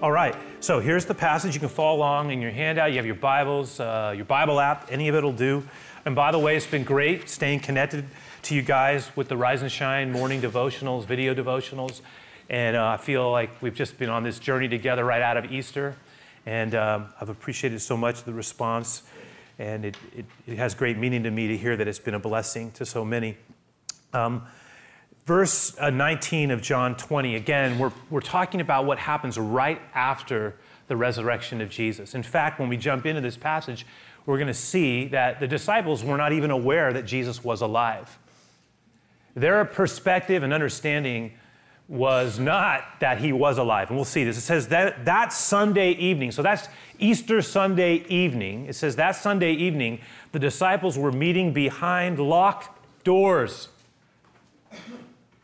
All right, so here's the passage. You can follow along in your handout. You have your Bibles, uh, your Bible app, any of it will do. And by the way, it's been great staying connected to you guys with the Rise and Shine morning devotionals, video devotionals. And uh, I feel like we've just been on this journey together right out of Easter. And um, I've appreciated so much the response. And it, it, it, has great meaning to me to hear that it's been a blessing to so many. Um, verse uh, 19 of John 20, again, we're, we're talking about what happens right after the resurrection of Jesus. In fact, when we jump into this passage, we're going to see that the disciples were not even aware that Jesus was alive. Their perspective and understanding was not that he was alive. And we'll see this. It says that that Sunday evening, so that's Easter Sunday evening. It says that Sunday evening, the disciples were meeting behind locked doors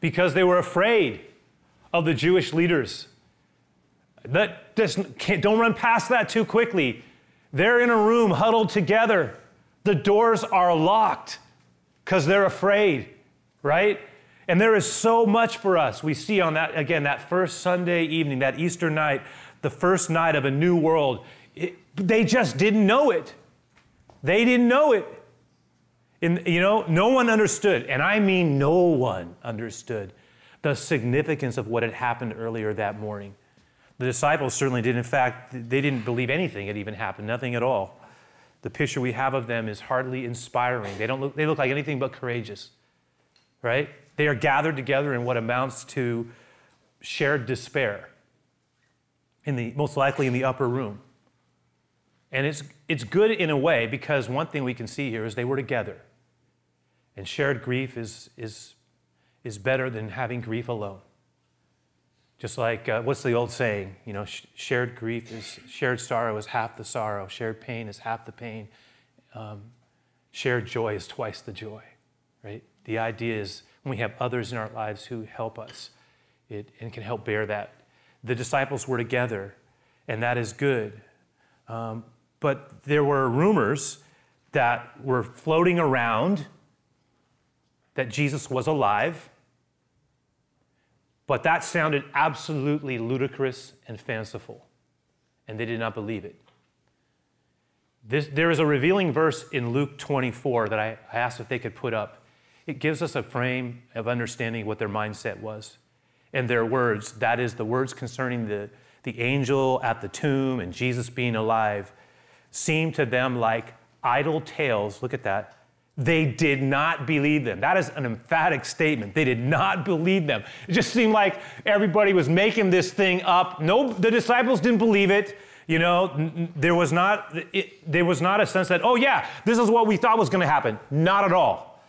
because they were afraid of the Jewish leaders. That just don't run past that too quickly. They're in a room huddled together. The doors are locked because they're afraid, right? And there is so much for us. We see on that, again, that first Sunday evening, that Easter night, the first night of a new world. It, they just didn't know it. They didn't know it. You know, no one understood, and I mean no one understood the significance of what had happened earlier that morning. The disciples certainly did. In fact, they didn't believe anything had even happened, nothing at all. The picture we have of them is hardly inspiring. They don't look, they look like anything but courageous, right? They are gathered together in what amounts to shared despair, in the, most likely in the upper room. And it's, it's good in a way because one thing we can see here is they were together. And shared grief is, is, is better than having grief alone. Just like, uh, what's the old saying? You know, sh- shared grief is, shared sorrow is half the sorrow, shared pain is half the pain, um, shared joy is twice the joy, right? The idea is when we have others in our lives who help us it, and can help bear that. The disciples were together, and that is good. Um, but there were rumors that were floating around that Jesus was alive, but that sounded absolutely ludicrous and fanciful, and they did not believe it. This, there is a revealing verse in Luke 24 that I, I asked if they could put up. It gives us a frame of understanding what their mindset was. And their words, that is, the words concerning the, the angel at the tomb and Jesus being alive, seemed to them like idle tales. Look at that they did not believe them. That is an emphatic statement. They did not believe them. It just seemed like everybody was making this thing up. No, the disciples didn't believe it. You know, there was not it, there was not a sense that oh yeah, this is what we thought was going to happen. Not at all.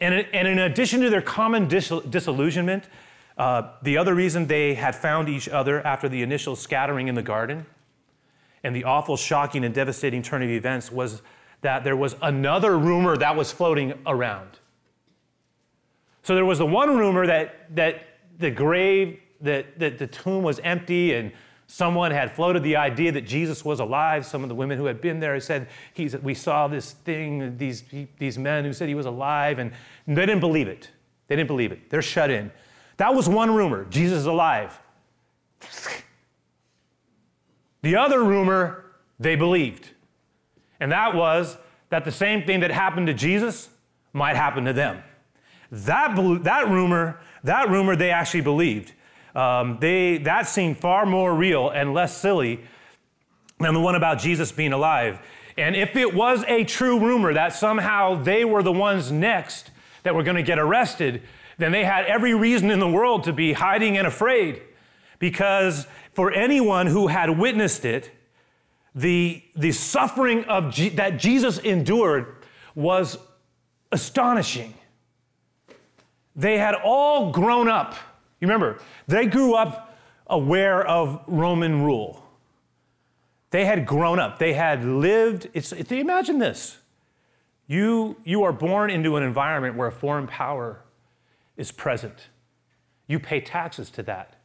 And, and in addition to their common dis- disillusionment, uh, the other reason they had found each other after the initial scattering in the garden and the awful, shocking, and devastating turn of events was that there was another rumor that was floating around. So there was the one rumor that, that the grave, that, that the tomb was empty and someone had floated the idea that Jesus was alive. Some of the women who had been there said, He's, We saw this thing, these, these men who said he was alive, and they didn't believe it. They didn't believe it. They're shut in. That was one rumor Jesus is alive. The other rumor, they believed. And that was that the same thing that happened to Jesus might happen to them. That, that rumor, that rumor they actually believed. Um, they, that seemed far more real and less silly than the one about Jesus being alive. And if it was a true rumor that somehow they were the ones next that were going to get arrested, then they had every reason in the world to be hiding and afraid. Because for anyone who had witnessed it, the, the suffering of G- that Jesus endured was astonishing. They had all grown up. You remember, they grew up aware of Roman rule. They had grown up. They had lived. It's, it's, imagine this. You, you are born into an environment where a foreign power is present. You pay taxes to that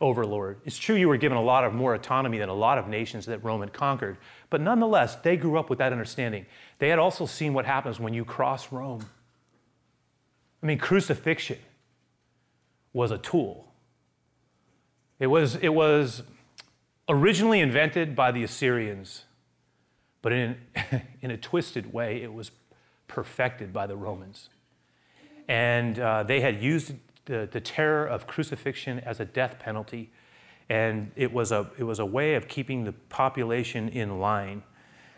overlord. It's true you were given a lot of more autonomy than a lot of nations that Rome had conquered, but nonetheless, they grew up with that understanding. They had also seen what happens when you cross Rome. I mean, crucifixion was a tool. It was, it was originally invented by the Assyrians, but in, in a twisted way, it was perfected by the Romans. And uh, they had used the, the terror of crucifixion as a death penalty, and it was, a, it was a way of keeping the population in line.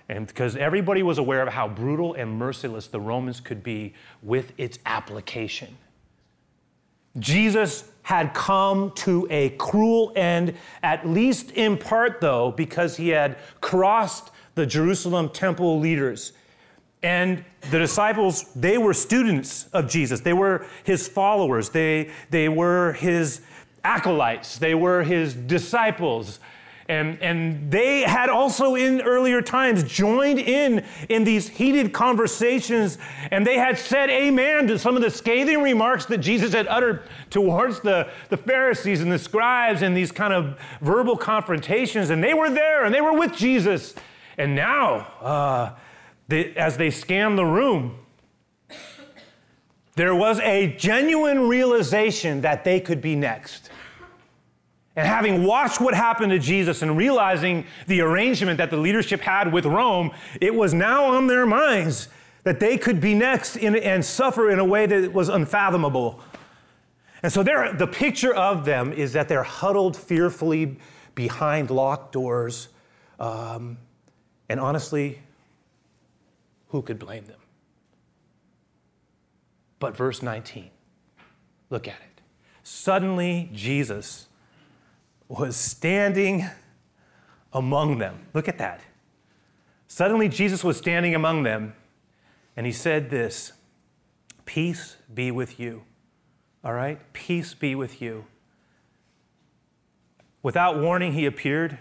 And because everybody was aware of how brutal and merciless the Romans could be with its application. Jesus had come to a cruel end, at least in part, though, because he had crossed the Jerusalem temple leaders. And the disciples, they were students of Jesus. They were his followers. They, they were his acolytes. They were his disciples. And, and they had also in earlier times joined in in these heated conversations and they had said amen to some of the scathing remarks that jesus had uttered towards the, the pharisees and the scribes and these kind of verbal confrontations and they were there and they were with jesus and now uh, as they scanned the room there was a genuine realization that they could be next and having watched what happened to Jesus and realizing the arrangement that the leadership had with Rome, it was now on their minds that they could be next in, and suffer in a way that was unfathomable. And so the picture of them is that they're huddled fearfully behind locked doors. Um, and honestly, who could blame them? But verse 19, look at it. Suddenly, Jesus was standing among them. Look at that. Suddenly, Jesus was standing among them, and he said this Peace be with you. All right? Peace be with you. Without warning, he appeared.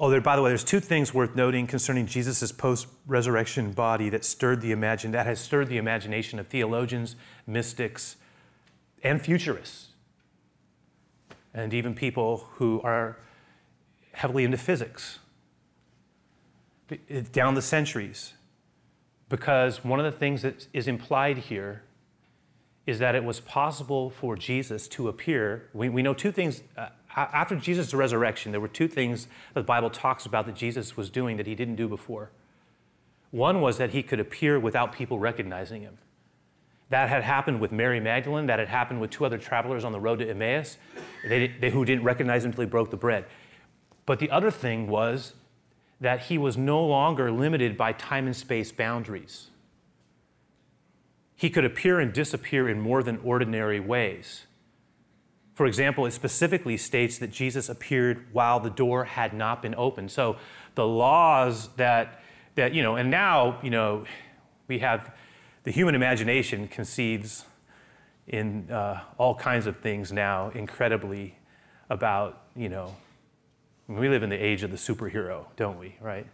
Oh, there, by the way, there's two things worth noting concerning Jesus' post-resurrection body that stirred the imagine that has stirred the imagination of theologians, mystics, and futurists and even people who are heavily into physics down the centuries. Because one of the things that is implied here is that it was possible for Jesus to appear. We, we know two things. Uh, after Jesus' resurrection, there were two things the Bible talks about that Jesus was doing that he didn't do before. One was that he could appear without people recognizing him. That had happened with Mary Magdalene. That had happened with two other travelers on the road to Emmaus they, they, who didn't recognize him until he broke the bread. But the other thing was that he was no longer limited by time and space boundaries. He could appear and disappear in more than ordinary ways. For example, it specifically states that Jesus appeared while the door had not been opened. So the laws that, that you know, and now, you know, we have the human imagination conceives in uh, all kinds of things now incredibly about, you know, we live in the age of the superhero, don't we, right?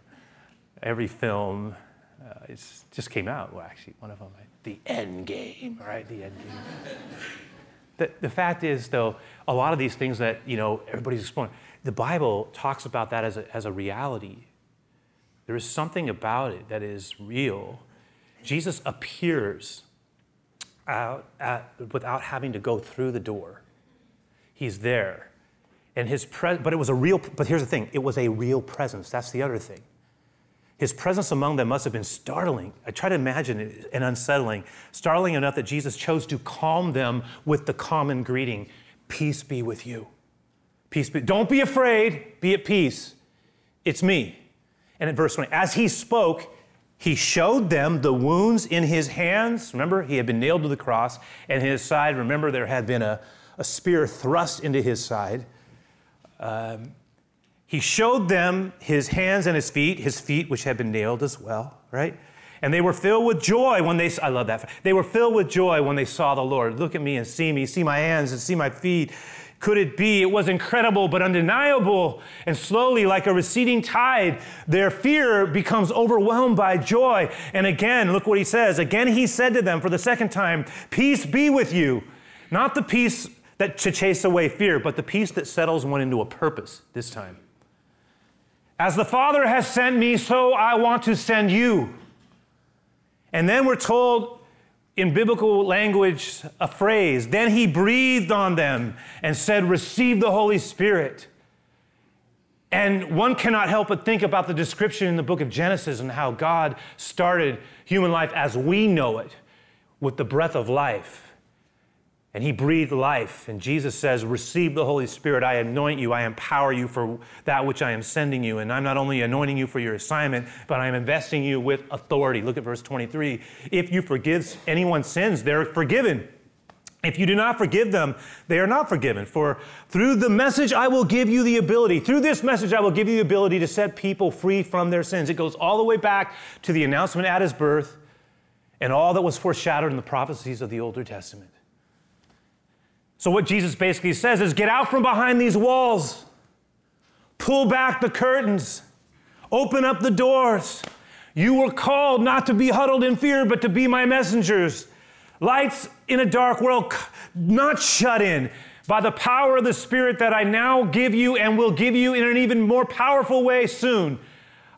Every film, uh, it's just came out. Well, actually, one of them, right? the End Game, right? The End Game. The, the fact is, though, a lot of these things that you know everybody's exploring, the Bible talks about that as a, as a reality. There is something about it that is real Jesus appears out at, without having to go through the door. He's there. And his pre- but it was a real but here's the thing, it was a real presence. That's the other thing. His presence among them must have been startling. I try to imagine it and unsettling, startling enough that Jesus chose to calm them with the common greeting, peace be with you. Peace be. Don't be afraid, be at peace. It's me. And in verse 20, as he spoke, he showed them the wounds in his hands. Remember, he had been nailed to the cross, and his side, remember, there had been a, a spear thrust into his side. Um, he showed them his hands and his feet, his feet, which had been nailed as well, right? And they were filled with joy when they, I love that. They were filled with joy when they saw the Lord. Look at me and see me, see my hands and see my feet could it be? It was incredible but undeniable. And slowly, like a receding tide, their fear becomes overwhelmed by joy. And again, look what he says. Again, he said to them for the second time, Peace be with you. Not the peace that to chase away fear, but the peace that settles one into a purpose this time. As the Father has sent me, so I want to send you. And then we're told in biblical language a phrase. Then he breathed on them and said, Receive the Holy Spirit. And one cannot help but think about the description in the book of Genesis and how God started human life as we know it with the breath of life. And he breathed life. And Jesus says, Receive the Holy Spirit. I anoint you. I empower you for that which I am sending you. And I'm not only anointing you for your assignment, but I'm investing you with authority. Look at verse 23. If you forgive anyone's sins, they're forgiven. If you do not forgive them, they are not forgiven. For through the message, I will give you the ability, through this message, I will give you the ability to set people free from their sins. It goes all the way back to the announcement at his birth and all that was foreshadowed in the prophecies of the Older Testament. So, what Jesus basically says is get out from behind these walls, pull back the curtains, open up the doors. You were called not to be huddled in fear, but to be my messengers. Lights in a dark world, not shut in by the power of the Spirit that I now give you and will give you in an even more powerful way soon,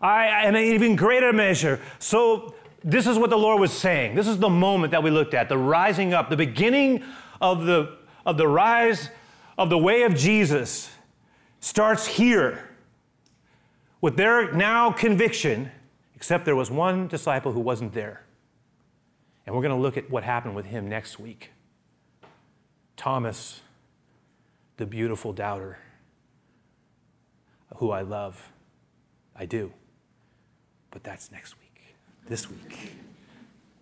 I, in an even greater measure. So, this is what the Lord was saying. This is the moment that we looked at the rising up, the beginning of the of the rise of the way of Jesus starts here with their now conviction, except there was one disciple who wasn't there. And we're going to look at what happened with him next week. Thomas, the beautiful doubter, who I love. I do. But that's next week, this week.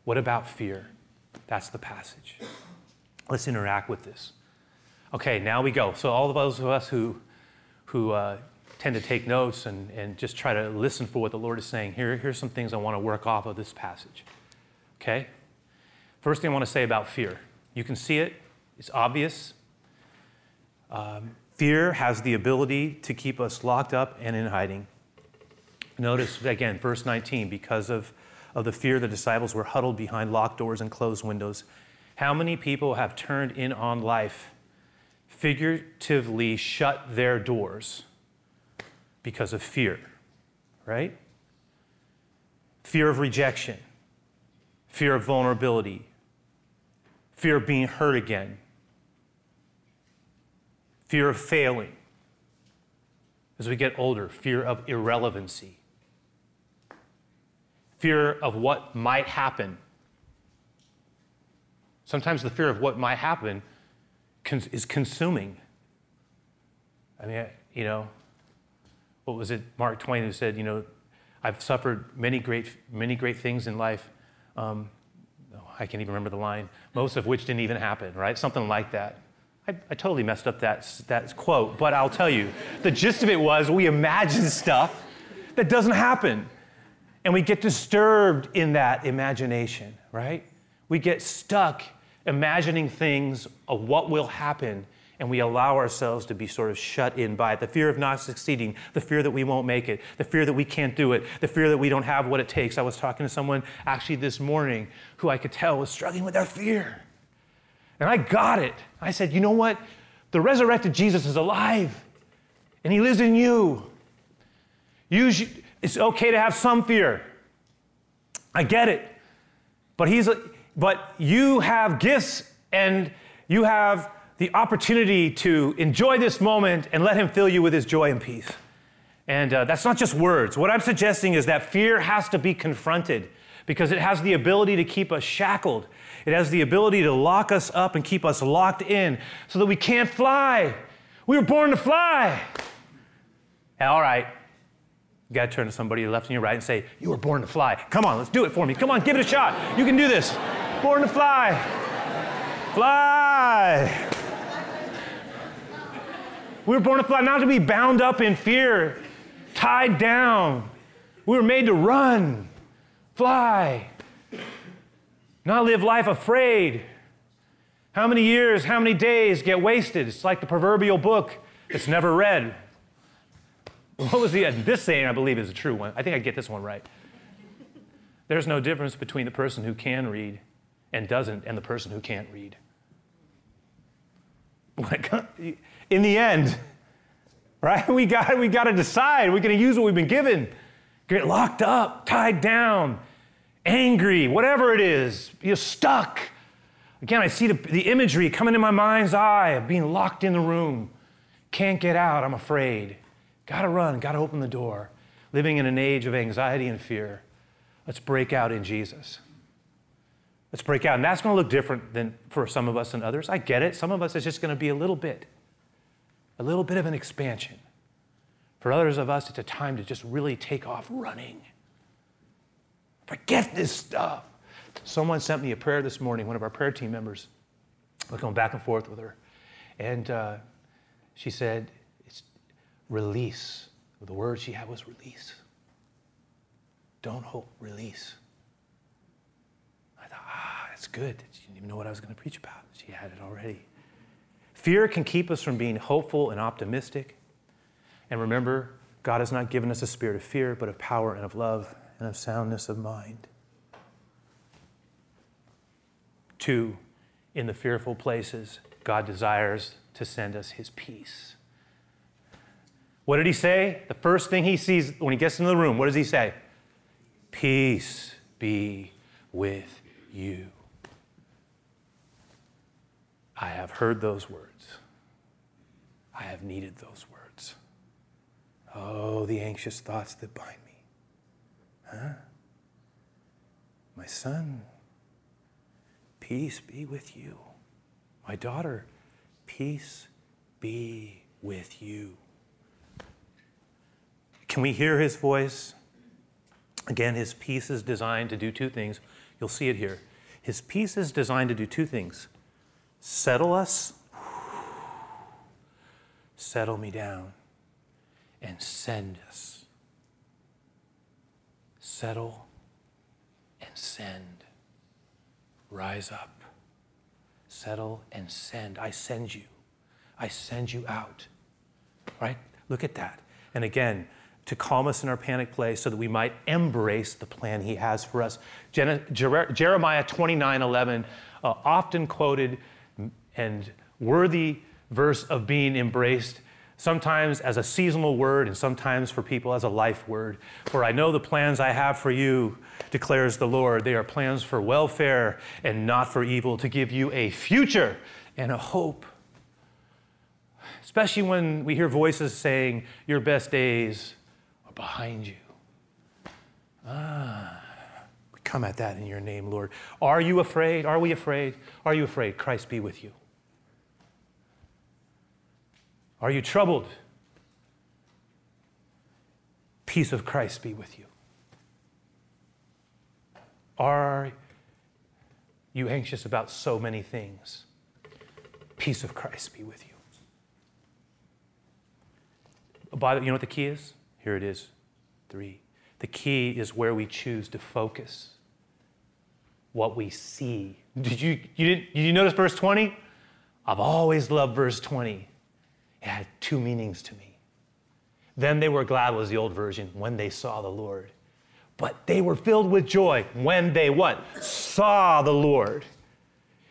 What about fear? That's the passage. Let's interact with this. Okay, now we go. So, all of those of us who, who uh, tend to take notes and, and just try to listen for what the Lord is saying, here, here's some things I want to work off of this passage. Okay? First thing I want to say about fear you can see it, it's obvious. Um, fear has the ability to keep us locked up and in hiding. Notice again, verse 19, because of, of the fear, the disciples were huddled behind locked doors and closed windows. How many people have turned in on life, figuratively shut their doors because of fear, right? Fear of rejection, fear of vulnerability, fear of being hurt again, fear of failing. As we get older, fear of irrelevancy, fear of what might happen Sometimes the fear of what might happen is consuming. I mean, you know, what was it? Mark Twain who said, you know, I've suffered many great, many great things in life. Um, oh, I can't even remember the line, most of which didn't even happen, right? Something like that. I, I, totally messed up that, that quote, but I'll tell you, the gist of it was we imagine stuff that doesn't happen. And we get disturbed in that imagination, right? We get stuck imagining things of what will happen, and we allow ourselves to be sort of shut in by it. The fear of not succeeding, the fear that we won't make it, the fear that we can't do it, the fear that we don't have what it takes. I was talking to someone actually this morning who I could tell was struggling with their fear. And I got it. I said, you know what? The resurrected Jesus is alive, and he lives in you. it's okay to have some fear. I get it. But he's, but you have gifts and you have the opportunity to enjoy this moment and let Him fill you with His joy and peace. And uh, that's not just words. What I'm suggesting is that fear has to be confronted because it has the ability to keep us shackled. It has the ability to lock us up and keep us locked in so that we can't fly. We were born to fly. All right. You got to turn to somebody to your left and your right and say, You were born to fly. Come on, let's do it for me. Come on, give it a shot. You can do this. Born to fly. Fly. We were born to fly, not to be bound up in fear, tied down. We were made to run, fly, not live life afraid. How many years, how many days get wasted? It's like the proverbial book that's never read. What was the end? this saying? I believe is a true one. I think I get this one right. There's no difference between the person who can read and doesn't and the person who can't read. Uh, in the end, right? We got, we got to decide. We're going to use what we've been given. Get locked up, tied down, angry, whatever it is. You're stuck. Again, I see the, the imagery coming in my mind's eye of being locked in the room. Can't get out, I'm afraid. Gotta run, gotta open the door. Living in an age of anxiety and fear, let's break out in Jesus. Let's break out. And that's going to look different than for some of us and others. I get it. Some of us, it's just going to be a little bit, a little bit of an expansion. For others of us, it's a time to just really take off running. Forget this stuff. Someone sent me a prayer this morning, one of our prayer team members. Was going back and forth with her. And uh, she said, it's release. The word she had was release. Don't hope, release. I thought, ah, that's good. She didn't even know what I was going to preach about. She had it already. Fear can keep us from being hopeful and optimistic. And remember, God has not given us a spirit of fear, but of power and of love and of soundness of mind. Two, in the fearful places, God desires to send us his peace. What did he say? The first thing he sees when he gets into the room, what does he say? Peace be with you. I have heard those words. I have needed those words. Oh, the anxious thoughts that bind me. Huh? My son, peace be with you. My daughter, peace be with you. Can we hear his voice? Again, his peace is designed to do two things. You'll see it here. His peace is designed to do two things settle us, settle me down, and send us. Settle and send. Rise up. Settle and send. I send you. I send you out. Right? Look at that. And again, to calm us in our panic place so that we might embrace the plan he has for us. Jeremiah 29 11, uh, often quoted and worthy verse of being embraced, sometimes as a seasonal word and sometimes for people as a life word. For I know the plans I have for you, declares the Lord. They are plans for welfare and not for evil, to give you a future and a hope. Especially when we hear voices saying, Your best days are behind you. Ah, we come at that in your name, Lord. Are you afraid? Are we afraid? Are you afraid? Christ be with you. Are you troubled? Peace of Christ be with you. Are you anxious about so many things? Peace of Christ be with you. By the, you know what the key is? Here it is. Three. The key is where we choose to focus. What we see. Did you, you, didn't, did you notice verse 20? I've always loved verse 20. It had two meanings to me. Then they were glad was the old version when they saw the Lord. But they were filled with joy when they what? Saw the Lord.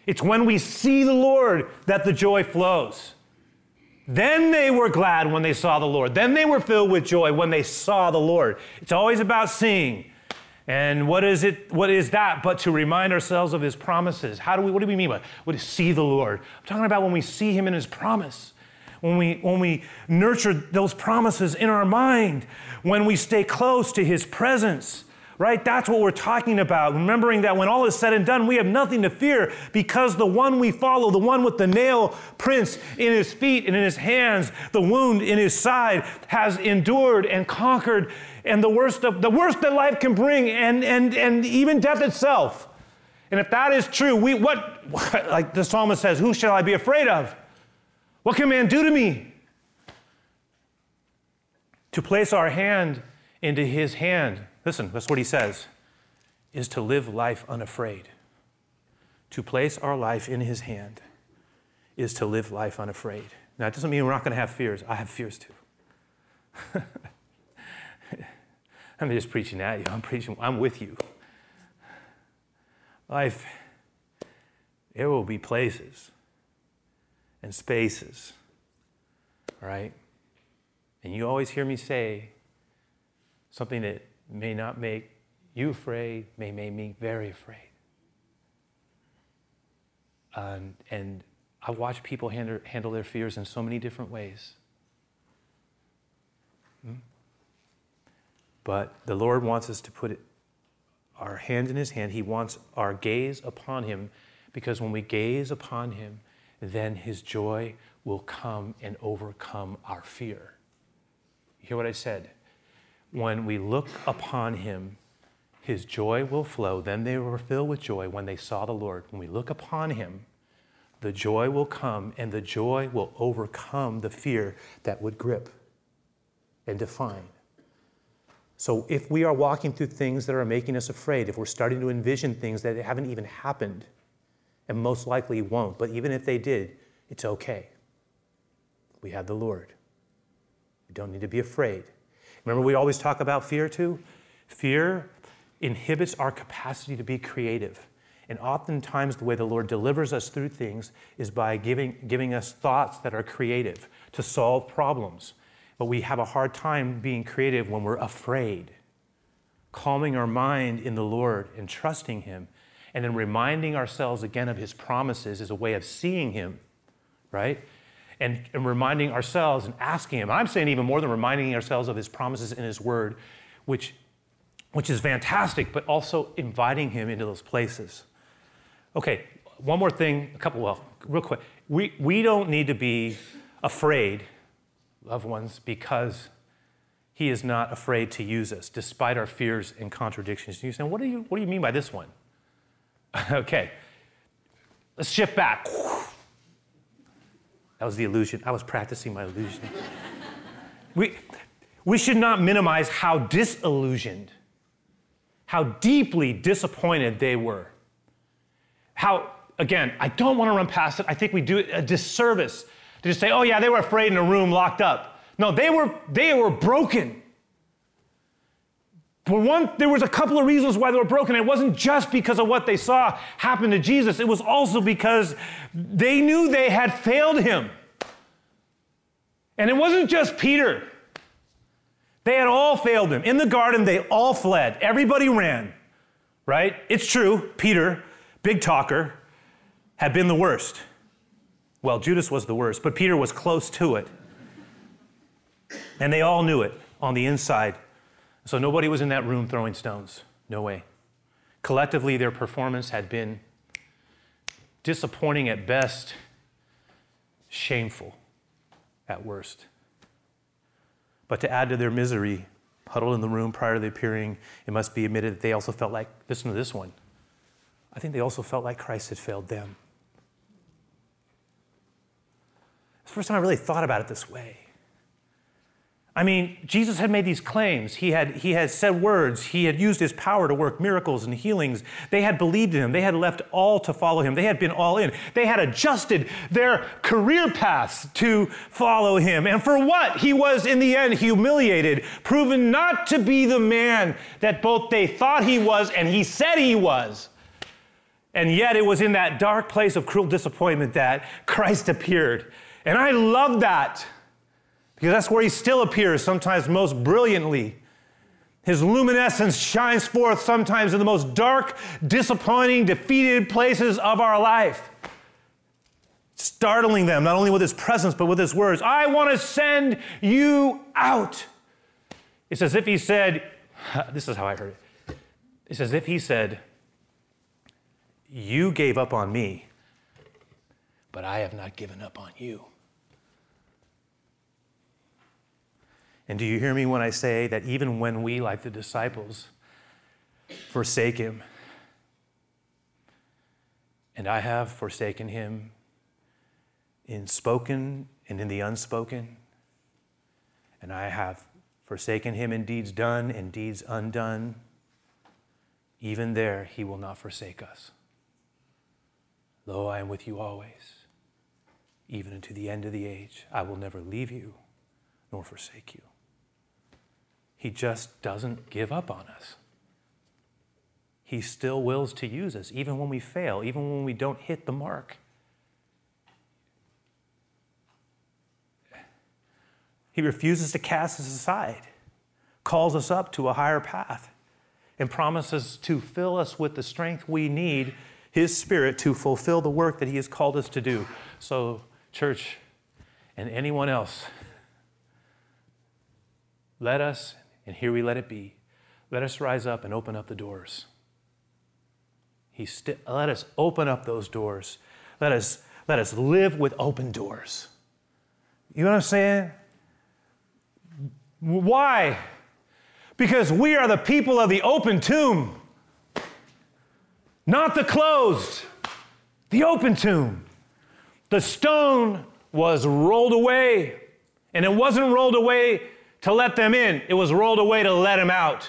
It's when we see the Lord that the joy flows. Then they were glad when they saw the Lord. Then they were filled with joy when they saw the Lord. It's always about seeing. And what is it? What is that but to remind ourselves of his promises? How do we what do we mean by what is see the Lord? I'm talking about when we see him in his promise. When we when we nurture those promises in our mind, when we stay close to his presence right? That's what we're talking about. Remembering that when all is said and done, we have nothing to fear because the one we follow, the one with the nail prints in his feet and in his hands, the wound in his side, has endured and conquered and the worst of the worst that life can bring and and and even death itself. And if that is true, we what like the psalmist says, who shall I be afraid of? What can man do to me? To place our hand into his hand listen, that's what he says, is to live life unafraid. To place our life in his hand is to live life unafraid. Now, it doesn't mean we're not going to have fears. I have fears too. I'm just preaching at you. I'm preaching, I'm with you. Life, there will be places and spaces, right? And you always hear me say something that may not make you afraid, may make me very afraid. Um, and I watch people handle, handle their fears in so many different ways. Hmm? But the Lord wants us to put our hand in His hand. He wants our gaze upon Him because when we gaze upon Him, then His joy will come and overcome our fear. You hear what I said? When we look upon Him, His joy will flow. Then they were filled with joy when they saw the Lord. When we look upon Him, the joy will come and the joy will overcome the fear that would grip and define. So, if we are walking through things that are making us afraid, if we're starting to envision things that haven't even happened, and most likely won't, but even if they did, it's okay. We have the Lord. We don't need to be afraid. Remember, we always talk about fear too? Fear inhibits our capacity to be creative. And oftentimes, the way the Lord delivers us through things is by giving, giving us thoughts that are creative to solve problems. But we have a hard time being creative when we're afraid. Calming our mind in the Lord and trusting Him, and then reminding ourselves again of His promises is a way of seeing Him, right? And, and reminding ourselves and asking Him. I'm saying even more than reminding ourselves of His promises in His Word, which, which is fantastic, but also inviting Him into those places. Okay, one more thing, a couple, well, real quick. We, we don't need to be afraid, loved ones, because he is not afraid to use us, despite our fears and contradictions. You say, what do you, what do you mean by this one? okay, let's shift back. That was the illusion. I was practicing my illusion. we, we should not minimize how disillusioned, how deeply disappointed they were how, again, I don't want to run past it. I think we do a disservice to just say, oh, yeah, they were afraid in a room locked up. No, they were, they were broken. For one, there was a couple of reasons why they were broken. It wasn't just because of what they saw happen to Jesus, it was also because they knew they had failed him. And it wasn't just Peter. They had all failed him. In the garden, they all fled. Everybody ran, right? It's true. Peter big talker, had been the worst. Well, Judas was the worst, but Peter was close to it. And they all knew it on the inside. So nobody was in that room throwing stones. No way. Collectively, their performance had been disappointing at best, shameful at worst. But to add to their misery, huddled in the room prior to the appearing, it must be admitted that they also felt like, listen to this one, I think they also felt like Christ had failed them. It's the first time I really thought about it this way. I mean, Jesus had made these claims. He had, he had said words. He had used his power to work miracles and healings. They had believed in him. They had left all to follow him. They had been all in. They had adjusted their career paths to follow him. And for what? He was, in the end, humiliated, proven not to be the man that both they thought he was and he said he was. And yet, it was in that dark place of cruel disappointment that Christ appeared. And I love that because that's where he still appears, sometimes most brilliantly. His luminescence shines forth sometimes in the most dark, disappointing, defeated places of our life, startling them not only with his presence, but with his words I want to send you out. It's as if he said, This is how I heard it. It's as if he said, you gave up on me, but I have not given up on you. And do you hear me when I say that even when we, like the disciples, forsake him, and I have forsaken him in spoken and in the unspoken, and I have forsaken him in deeds done and deeds undone, even there he will not forsake us. Lo, I am with you always, even unto the end of the age. I will never leave you nor forsake you. He just doesn't give up on us. He still wills to use us, even when we fail, even when we don't hit the mark. He refuses to cast us aside, calls us up to a higher path, and promises to fill us with the strength we need his Spirit to fulfill the work that He has called us to do. So, church, and anyone else, let us, and here we let it be, let us rise up and open up the doors. He let us open up those doors. Let us, let us live with open doors. You know what I'm saying? Why? Because we are the people of the open tomb, not the closed, the open tomb. The stone was rolled away, and it wasn't rolled away to let them in, it was rolled away to let them out.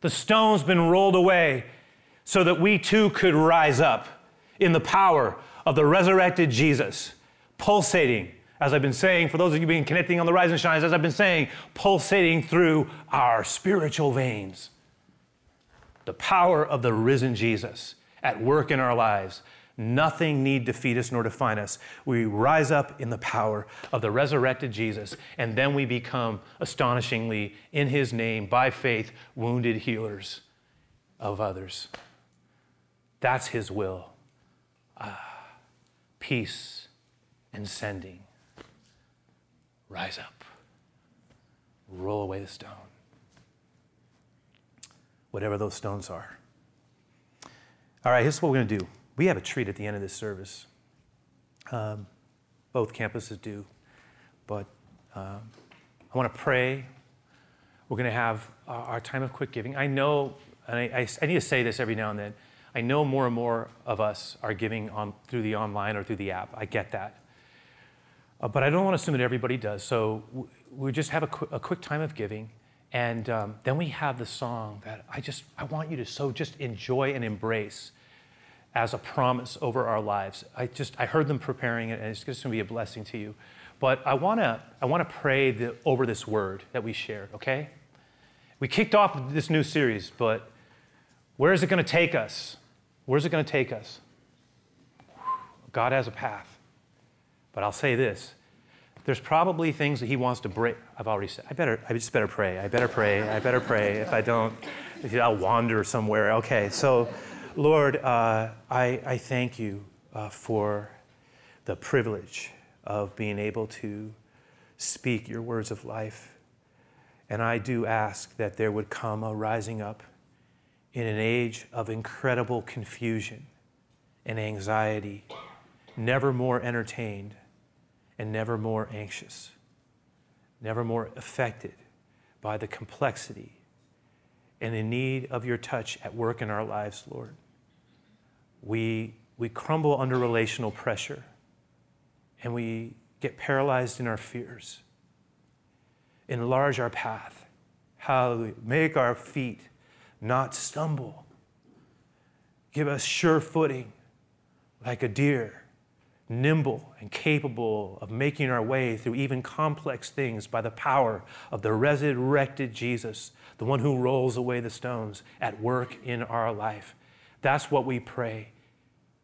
The stone's been rolled away so that we too could rise up in the power of the resurrected Jesus, pulsating, as I've been saying, for those of you being connecting on the rise and shines, as I've been saying, pulsating through our spiritual veins. The power of the risen Jesus at work in our lives Nothing need defeat us nor define us. We rise up in the power of the resurrected Jesus, and then we become astonishingly, in his name, by faith, wounded healers of others. That's his will. Ah, peace and sending. Rise up. Roll away the stone. Whatever those stones are. All right, here's what we're going to do we have a treat at the end of this service. Um, both campuses do. But um, I want to pray. We're going to have our time of quick giving. I know, and I, I, I, need to say this every now and then, I know more and more of us are giving on, through the online or through the app. I get that. Uh, but I don't want to assume that everybody does. So we just have a, qu- a, quick time of giving. And um, then we have the song that I just, I want you to so just enjoy and embrace as a promise over our lives. I just I heard them preparing it, and it's just going to be a blessing to you. But I want to I want to pray the, over this word that we shared. Okay, we kicked off this new series, but where is it going to take us? Where's it going to take us? God has a path. But I'll say this. There's probably things that he wants to break. I've already said, I better, I just better pray. I better pray. I better pray. If I don't, I'll wander somewhere. Okay, so Lord, uh, I, I, thank you uh, for the privilege of being able to speak your words of life. And I do ask that there would come a rising up in an age of incredible confusion and anxiety, never more entertained and never more anxious, never more affected by the complexity and in need of your touch at work in our lives, Lord we, we crumble under relational pressure and we get paralyzed in our fears. Enlarge our path. Hallelujah. Make our feet not stumble. Give us sure footing like a deer, nimble and capable of making our way through even complex things by the power of the resurrected Jesus, the one who rolls away the stones at work in our life. That's what we pray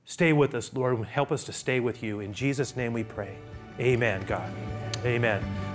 Stay with us, Lord. Help us to stay with you. In Jesus' name we pray. Amen, God. Amen.